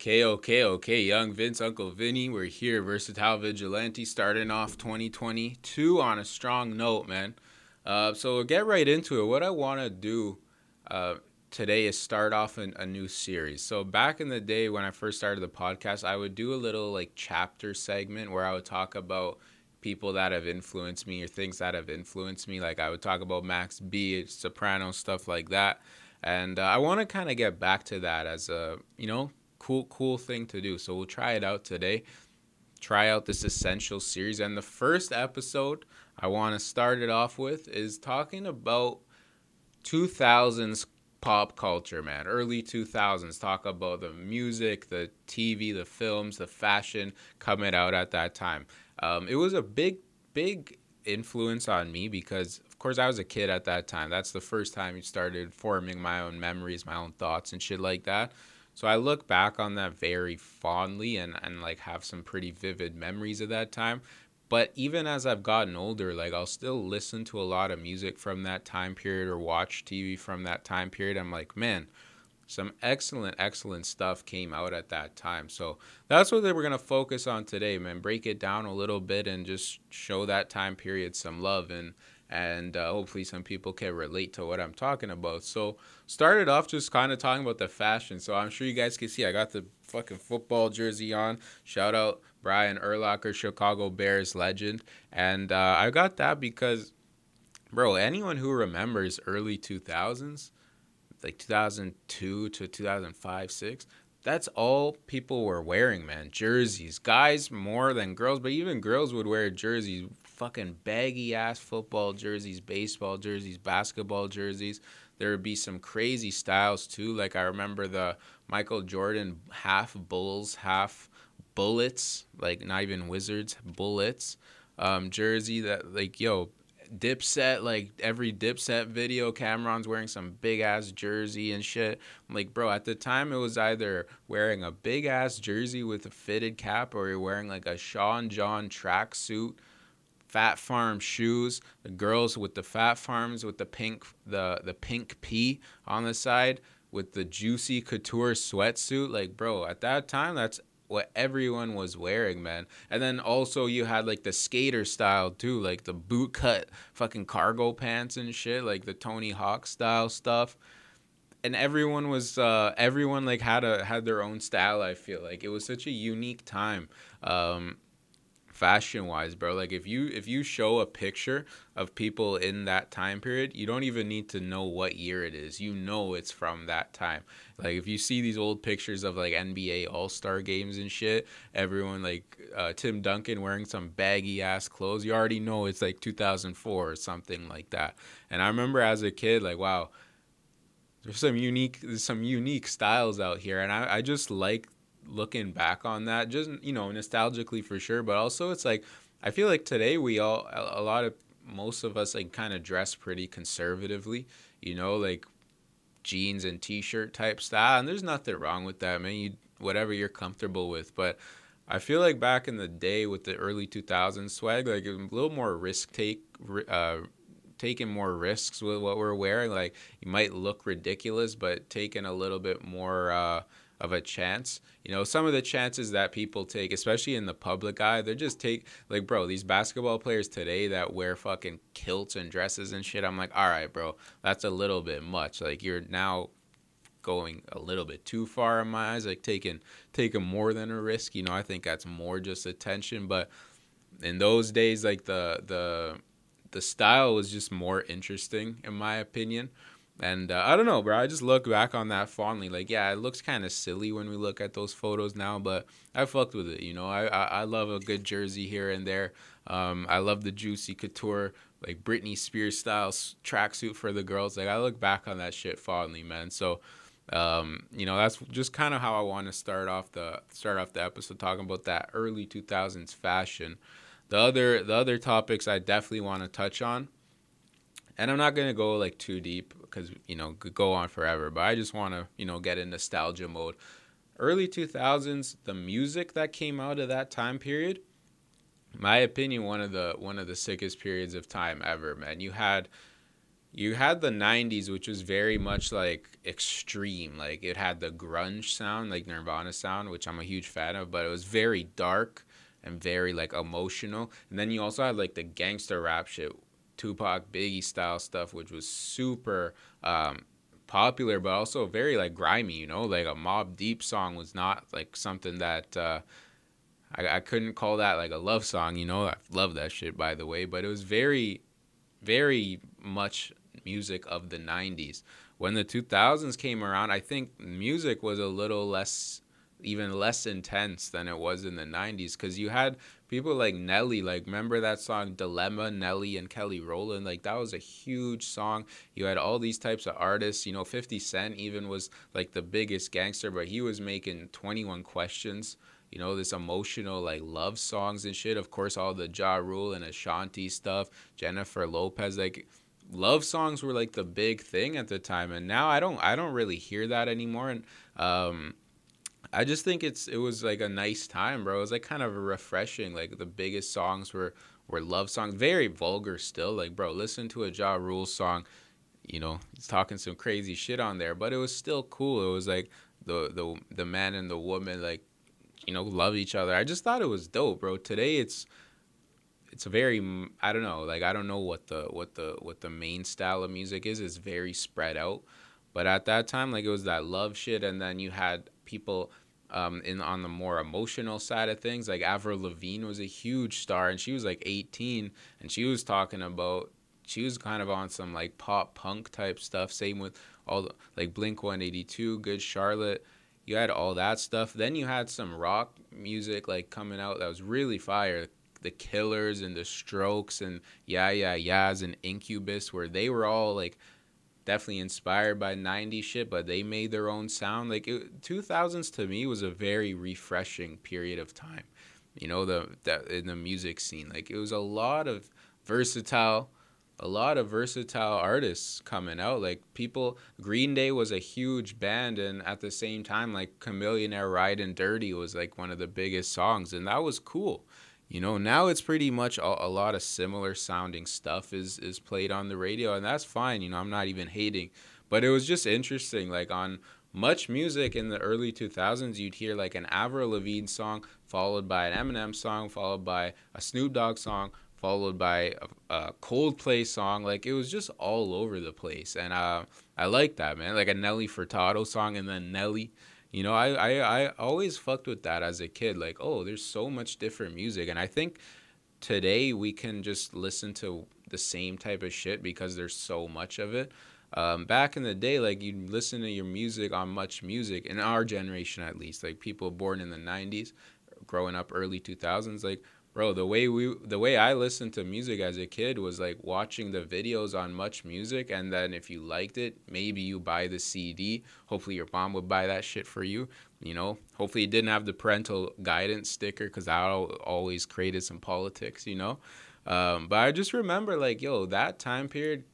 KOK, okay, okay, Young Vince, Uncle Vinny, we're here, Versatile Vigilante, starting off 2022 on a strong note, man. Uh, so we'll get right into it. What I want to do uh, today is start off an, a new series. So back in the day when I first started the podcast, I would do a little like chapter segment where I would talk about people that have influenced me or things that have influenced me. Like I would talk about Max B, Soprano, stuff like that. And uh, I want to kind of get back to that as a, you know, cool cool thing to do. So we'll try it out today. Try out this essential series and the first episode I want to start it off with is talking about 2000s pop culture, man. Early 2000s talk about the music, the TV, the films, the fashion coming out at that time. Um, it was a big big influence on me because of course I was a kid at that time. That's the first time you started forming my own memories, my own thoughts and shit like that. So I look back on that very fondly and, and like have some pretty vivid memories of that time. But even as I've gotten older, like I'll still listen to a lot of music from that time period or watch TV from that time period. I'm like, man, some excellent, excellent stuff came out at that time. So that's what we're going to focus on today, man. Break it down a little bit and just show that time period some love. And and uh, hopefully some people can relate to what I'm talking about. So started off just kind of talking about the fashion. So I'm sure you guys can see I got the fucking football jersey on. Shout out Brian Urlacher, Chicago Bears legend, and uh, I got that because, bro, anyone who remembers early 2000s, like 2002 to 2005, six. That's all people were wearing, man. Jerseys. Guys more than girls, but even girls would wear jerseys fucking baggy ass football jerseys, baseball jerseys, basketball jerseys. There would be some crazy styles too. Like I remember the Michael Jordan half Bulls, half Bullets, like not even Wizards, Bullets um, jersey that like yo Dipset, like every Dipset video, Cam'ron's wearing some big ass jersey and shit. I'm like, bro, at the time it was either wearing a big ass jersey with a fitted cap or you're wearing like a Sean John tracksuit Phat Farm shoes. The girls with the Phat Farms with the pink the the pink P on the side with the juicy couture sweatsuit. Like, bro, at that time, that's what everyone was wearing, man. And then also you had like the skater style too, like the boot cut fucking cargo pants and shit, like the Tony Hawk style stuff. And everyone was uh everyone like had a had their own style, I feel like. It was such a unique time. Um fashion wise, bro. Like if you if you show a picture of people in that time period, you don't even need to know what year it is. You know it's from that time. Like if you see these old pictures of like NBA All Star games and shit, everyone like uh, Tim Duncan wearing some baggy ass clothes, you already know it's like 2004 or something like that. And I remember as a kid, like wow, there's some unique there's some unique styles out here, and I I just like looking back on that, just you know, nostalgically for sure, but also it's like I feel like today we all a lot of most of us like kind of dress pretty conservatively, you know, like jeans and t-shirt type style, and there's nothing wrong with that, man. You whatever you're comfortable with, but I feel like back in the day with the early 2000s swag, like a little more risk take, uh, taking more risks with what we're wearing. Like you might look ridiculous, but taking a little bit more. Uh, of a chance. You know, some of the chances that people take, especially in the public eye, they're just take like, bro, these basketball players today that wear fucking kilts and dresses and shit. I'm like, all right, bro, that's a little bit much. Like you're now going a little bit too far in my eyes, like taking taking more than a risk. You know, I think that's more just attention. But in those days, like the the the style was just more interesting in my opinion. And uh, I don't know, bro. I just look back on that fondly. Like, yeah, it looks kind of silly when we look at those photos now, but I fucked with it. You know, I I, I love a good jersey here and there. Um, I love the juicy couture, like Britney Spears style tracksuit for the girls. Like, I look back on that shit fondly, man. So, um, you know, that's just kind of how I want to start off the start off the episode talking about that early 2000s fashion. The other the other topics I definitely want to touch on and I'm not gonna go like too deep because you know could go on forever. But I just want to you know get in nostalgia mode. Early 2000s, the music that came out of that time period, my opinion, one of the one of the sickest periods of time ever. Man, you had you had the 90s which was very much like extreme like it had the grunge sound like nirvana sound which i'm a huge fan of but it was very dark and very like emotional and then you also had like the gangster rap shit tupac biggie style stuff which was super um, popular but also very like grimy you know like a Mobb Deep song was not like something that uh, I, I couldn't call that like a love song you know i love that shit by the way but it was very very much music of the 90s. When the 2000s came around, I think music was a little less even less intense than it was in the 90s cuz you had people like Nelly like remember that song Dilemma Nelly and Kelly Rowland? Like that was a huge song. You had all these types of artists. You know 50 Cent even was like the biggest gangster but he was making 21 questions you know this emotional like love songs and shit. Of course all the Ja Rule and Ashanti stuff Jennifer Lopez like love songs were like the big thing at the time. And now i don't i don't really hear that anymore. And um i just think it's it was like a nice time bro. It was like kind of refreshing like the biggest songs were were love songs. Very vulgar still like bro listen to a ja rule song you know he's talking some crazy shit on there but it was still cool. It was like the the the man and the woman like you know love each other. I just thought it was dope bro. Today it's it's very I don't know like I don't know what the what the what the main style of music is. It's very spread out, but at that time like it was that love shit, and then you had people um, in on the more emotional side of things. Like Avril Lavigne was a huge star, and she was like 18, and she was talking about she was kind of on some like pop punk type stuff. Same with all the, like Blink 182, Good Charlotte. You had all that stuff. Then you had some rock music like coming out that was really fire the Killers and the Strokes and Yeah Yeah Yeahs and Incubus, where they were all like definitely inspired by 90s shit, but they made their own sound. Like it, 2000s to me was a very refreshing period of time. You know, the, the in the music scene, like it was a lot of versatile, a lot of versatile artists coming out. Like people, Green Day was a huge band, and at the same time, like "Chamillionaire," "Ride and Dirty was like one of the biggest songs, and that was cool. You know, now it's pretty much a, a, lot of similar sounding stuff is is played on the radio, and that's fine. You know, I'm not even hating, but it was just interesting. Like on MuchMusic in the early 2000s, you'd hear like an Avril Lavigne song followed by an Eminem song, followed by a Snoop Dogg song, followed by a, a Coldplay song. Like it was just all over the place, and uh, I like that man. Like a Nelly Furtado song, and then Nelly you know, I, I, I always fucked with that as a kid. Like, oh, there's so much different music. And I think today we can just listen to the same type of shit because there's so much of it. Um, back in the day, like you listen to your music on MuchMusic in our generation at least, like people born in the '90s, growing up early 2000s, like bro the way we the way i listened to music as a kid was like watching the videos on MuchMusic and then if you liked it maybe you buy the cd hopefully your mom would buy that shit for you you know? Hopefully it didn't have the parental guidance sticker because that always created some politics you know? Um, but i just remember like yo that time period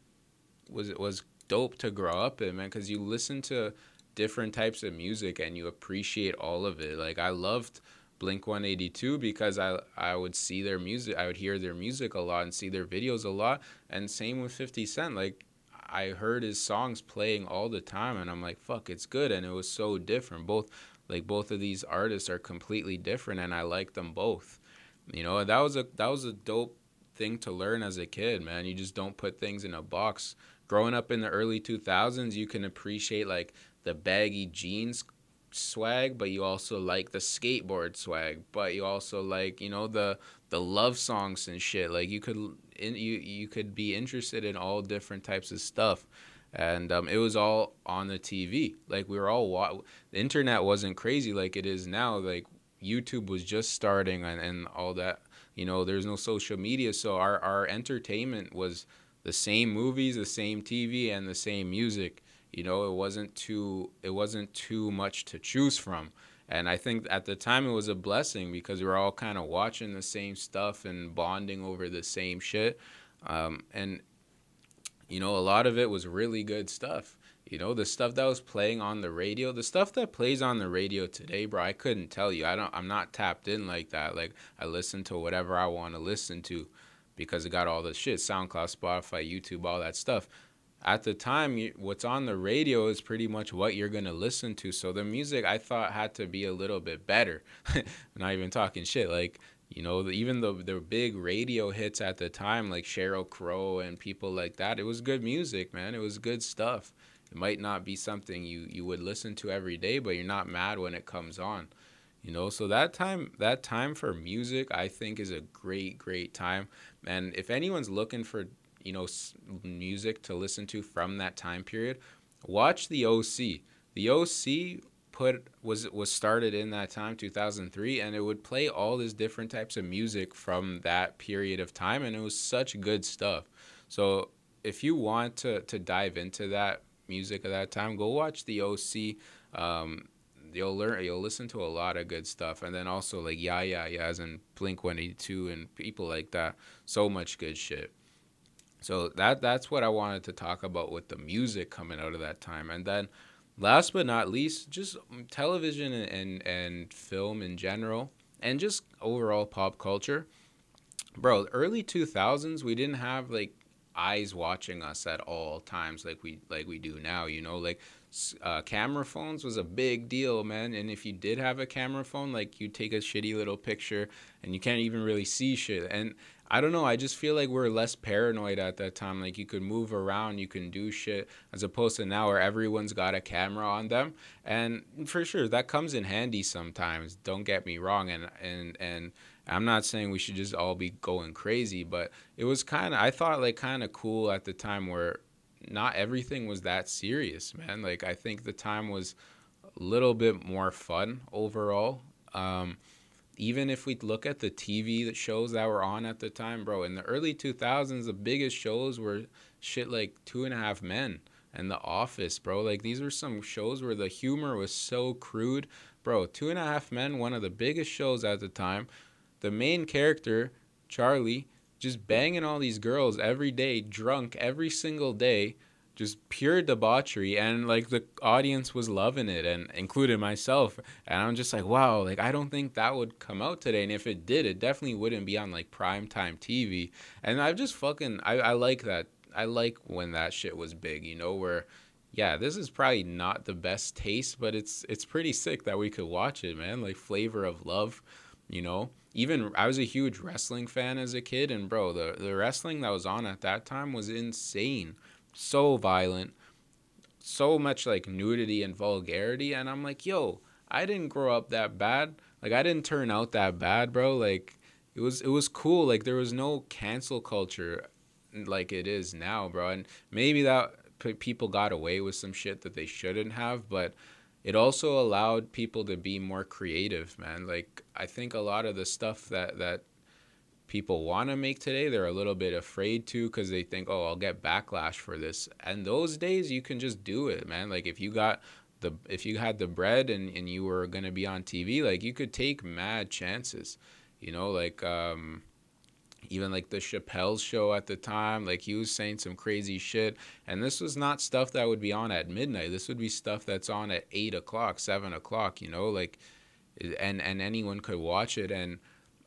was was dope to grow up in man because you listen to different types of music and you appreciate all of it. Like i loved Blink 182 because I I would see their music, I would hear their music a lot and see their videos a lot. And same with 50 Cent. Like I heard his songs playing all the time and I'm like, fuck, it's good and it was so different. Both like both of these artists are completely different and I like them both. You know, that was a that was a dope thing to learn as a kid, man. You just don't put things in a box. Growing up in the early 2000s, you can appreciate like the baggy jeans swag, but you also like the skateboard swag, but you also like you know the the love songs and shit. Like you could in, you you could be interested in all different types of stuff, and um, it was all on the TV. Like we were all wa- the internet wasn't crazy like it is now. Like YouTube was just starting and, and all that. You know, there's no social media, so our our entertainment was the same movies, the same TV, and the same music you know, it wasn't too it wasn't too much to choose from. And I think at the time it was a blessing because we were all kind of watching the same stuff and bonding over the same shit. Um, and you know, a lot of it was really good stuff. You know, the stuff that was playing on the radio, the stuff that plays on the radio today, bro, I couldn't tell you. I don't I'm not tapped in like that. Like I listen to whatever I want to listen to because it got all the shit, SoundCloud, Spotify, YouTube, all that stuff at the time, what's on the radio is pretty much what you're gonna listen to. So the music I thought had to be a little bit better. Not even talking shit. Like you know, even the the big radio hits at the time, like Sheryl Crow and people like that, it was good music, man. It was good stuff. It might not be something you you would listen to every day, but you're not mad when it comes on. You know, so that time that time for music, I think, is a great great time. And if anyone's looking for you know music to listen to from that time period, watch the OC. The OC put was was started in that time 2003 and it would play all these different types of music from that period of time and it was such good stuff. So if you want to to dive into that music of that time go watch the oc um, you'll learn you'll listen to a lot of good stuff and then also like yeah yeah yeahs and blink 182 and people like that. So much good shit so that that's what i wanted to talk about with the music coming out of that time and then last but not least, just television and, and, and film in general, and just overall pop culture. Bro, early 2000s, we didn't have like eyes watching us at all times like we like we do now you know like uh, camera phones was a big deal man and if you did have a camera phone like you take a shitty little picture and you can't even really see shit and I don't know. I just feel like we're less paranoid at that time. Like you could move around, you can do shit, as opposed to now where everyone's got a camera on them. And for sure, that comes in handy sometimes. Don't get me wrong. And and and I'm not saying we should just all be going crazy, but it was kind of I thought like kind of cool at the time where not everything was that serious, man. Like I think the time was a little bit more fun overall. Um, even if we look at the TV shows that were on at the time, bro, in the early 2000s, the biggest shows were shit like Two and a Half Men and The Office, bro. Like, these were some shows where the humor was so crude. Bro, Two and a Half Men, one of the biggest shows at the time. The main character, Charlie, just banging all these girls every day, drunk every single day just pure debauchery. And like the audience was loving it and including myself. And i'm just like wow like i don't think that would come out today. And if it did it definitely wouldn't be on like prime time tv and i just fucking i, I like that i like when that shit was big you know where yeah this is probably not the best taste but it's it's pretty sick that we could watch it man. Like flavor of love you know even i was a huge wrestling fan as a kid and bro the, the wrestling that was on at that time was insane so violent, so much like nudity and vulgarity. And I'm like, yo, I didn't grow up that bad. Like I didn't turn out that bad, bro. Like it was it was cool. Like there was no cancel culture like it is now, bro. And maybe that people got away with some shit that they shouldn't have, but it also allowed people to be more creative, man. Like I think a lot of the stuff that that people want to make today they're a little bit afraid to because they think oh i'll get backlash for this. And those days you can just do it man. Like if you got the if you had the bread and, and you were gonna be on tv like you could take mad chances you know? Like um even like the Chappelle's show at the time, like he was saying some crazy shit. And this was not stuff that would be on at midnight. This would be stuff that's on at eight o'clock, seven o'clock, you know, like and and anyone could watch it and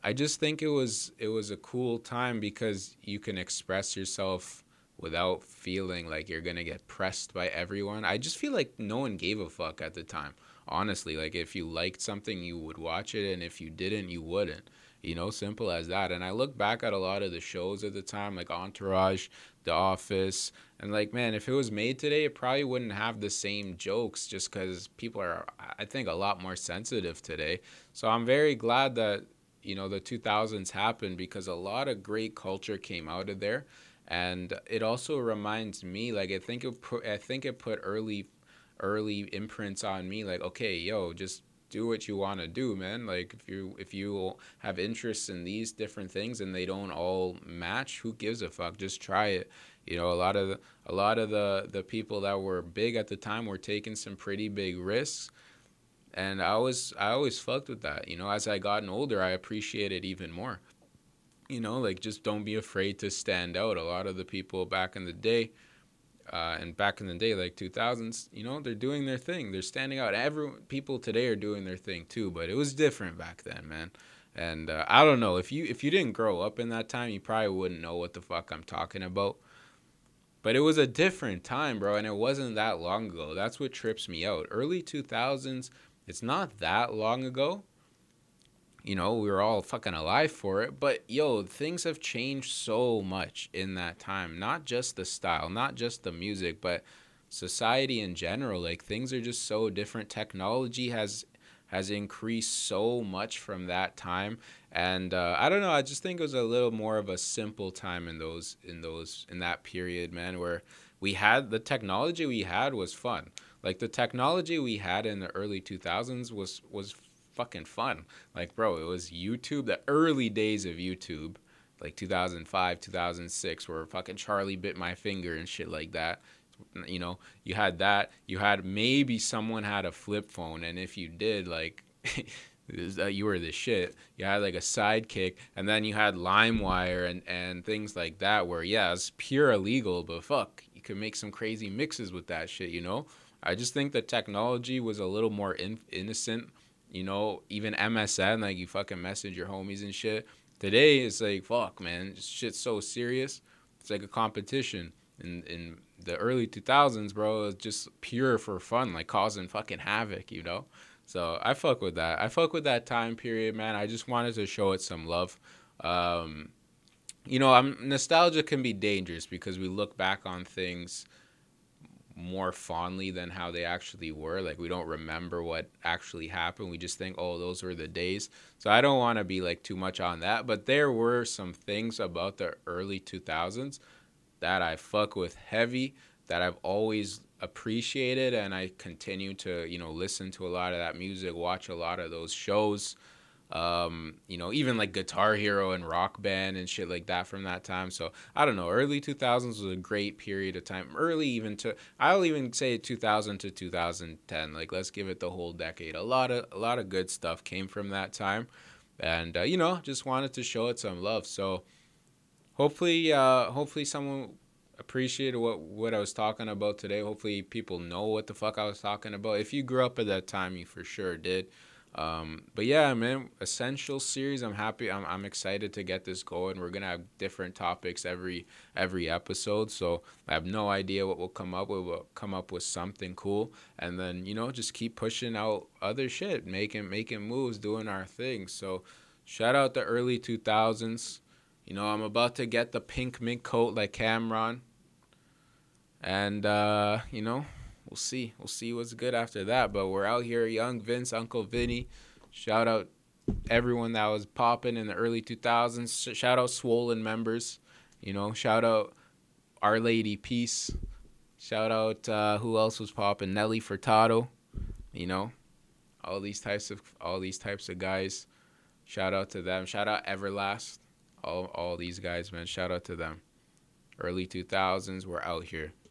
I just think it was it was a cool time because you can express yourself without feeling like you're gonna get pressed by everyone. I just feel like no one gave a fuck at the time. Honestly, like if you liked something, you would watch it, and if you didn't, you wouldn't. You know, simple as that. And I look back at a lot of the shows at the time, like Entourage, The Office, and like, man, if it was made today, it probably wouldn't have the same jokes just because people are, I think, a lot more sensitive today. So I'm very glad that you know the 2000s happened because a lot of great culture came out of there and it also reminds me like i think it put i think it put early early imprints on me like okay yo just do what you want to do man like if you if you have interests in these different things and they don't all match who gives a fuck just try it you know a lot of the, a lot of the the people that were big at the time were taking some pretty big risks and I always I always fucked with that. You know, as I gotten older, I appreciate it even more. You know, like just don't be afraid to stand out. A lot of the people back in the day, uh, and back in the day, like 2000s, you know, they're doing their thing. They're standing out. Every people today are doing their thing too, but it was different back then, man. And uh, I don't know if you if you didn't grow up in that time, you probably wouldn't know what the fuck I'm talking about. But it was a different time, bro, and it wasn't that long ago. That's what trips me out. Early 2000s, it's not that long ago. You know, we were all fucking alive for it, but yo, things have changed so much in that time. Not just the style, not just the music, but society in general. Like things are just so different. Technology has has increased so much from that time and uh, i don't know i just think it was a little more of a simple time in those in those in that period man where we had the technology we had was fun like the technology we had in the early 2000s was was fucking fun. Like bro it was youtube the early days of youtube like 2005 2006 where fucking charlie bit my finger and shit like that. You know you had that. You had maybe someone had a flip phone and if you did like uh, you were the shit. You had like a sidekick and then you had limewire and and things like that where yeah it's pure illegal but fuck you could make some crazy mixes with that shit you know? I just think the technology was a little more in- innocent you know even msn like you fucking message your homies and shit today it's like fuck man shit's so serious it's like a competition in in the early 2000s, bro, it was just pure for fun, like causing fucking havoc, you know? So I fuck with that. I fuck with that time period, man. I just wanted to show it some love. Um, you know, I'm nostalgia can be dangerous because we look back on things more fondly than how they actually were. Like we don't remember what actually happened. We just think, "Oh, those were the days." So I don't want to be like too much on that, but there were some things about the early 2000s that I fuck with heavy, that I've always appreciated, and I continue to, you know, listen to a lot of that music, watch a lot of those shows. Um, you know, even like Guitar Hero and Rock Band and shit like that from that time. So I don't know. Early 2000s was a great period of time. Early even to I'll even say 2000 to 2010. Like let's give it the whole decade. A lot of a lot of good stuff came from that time, and uh, you know, just wanted to show it some love. So hopefully, uh, hopefully someone appreciated what what I was talking about today. Hopefully, people know what the fuck I was talking about. If you grew up at that time, you for sure did. Um, but yeah, man, essential series. I'm happy. I'm, I'm excited to get this going. We're gonna have different topics every every episode. So I have no idea what we'll come up with. We'll come up with something cool, and then you know just keep pushing out other shit, making making moves, doing our thing. So shout out the early 2000s. You know, I'm about to get the pink mink coat like Cam'ron, And, uh, you know, we'll see. We'll see what's good after that. But we're out here, Young Vince, Uncle Vinny. Shout out everyone that was popping in the early 2000s. Shout out Swollen members. You know, shout out Our Lady Peace. Shout out uh, who else was popping? Nelly Furtado. You know, all these types of all these types of guys. Shout out to them. Shout out Everlast all all these guys, man. Shout out to them. Early 2000s, we're out here.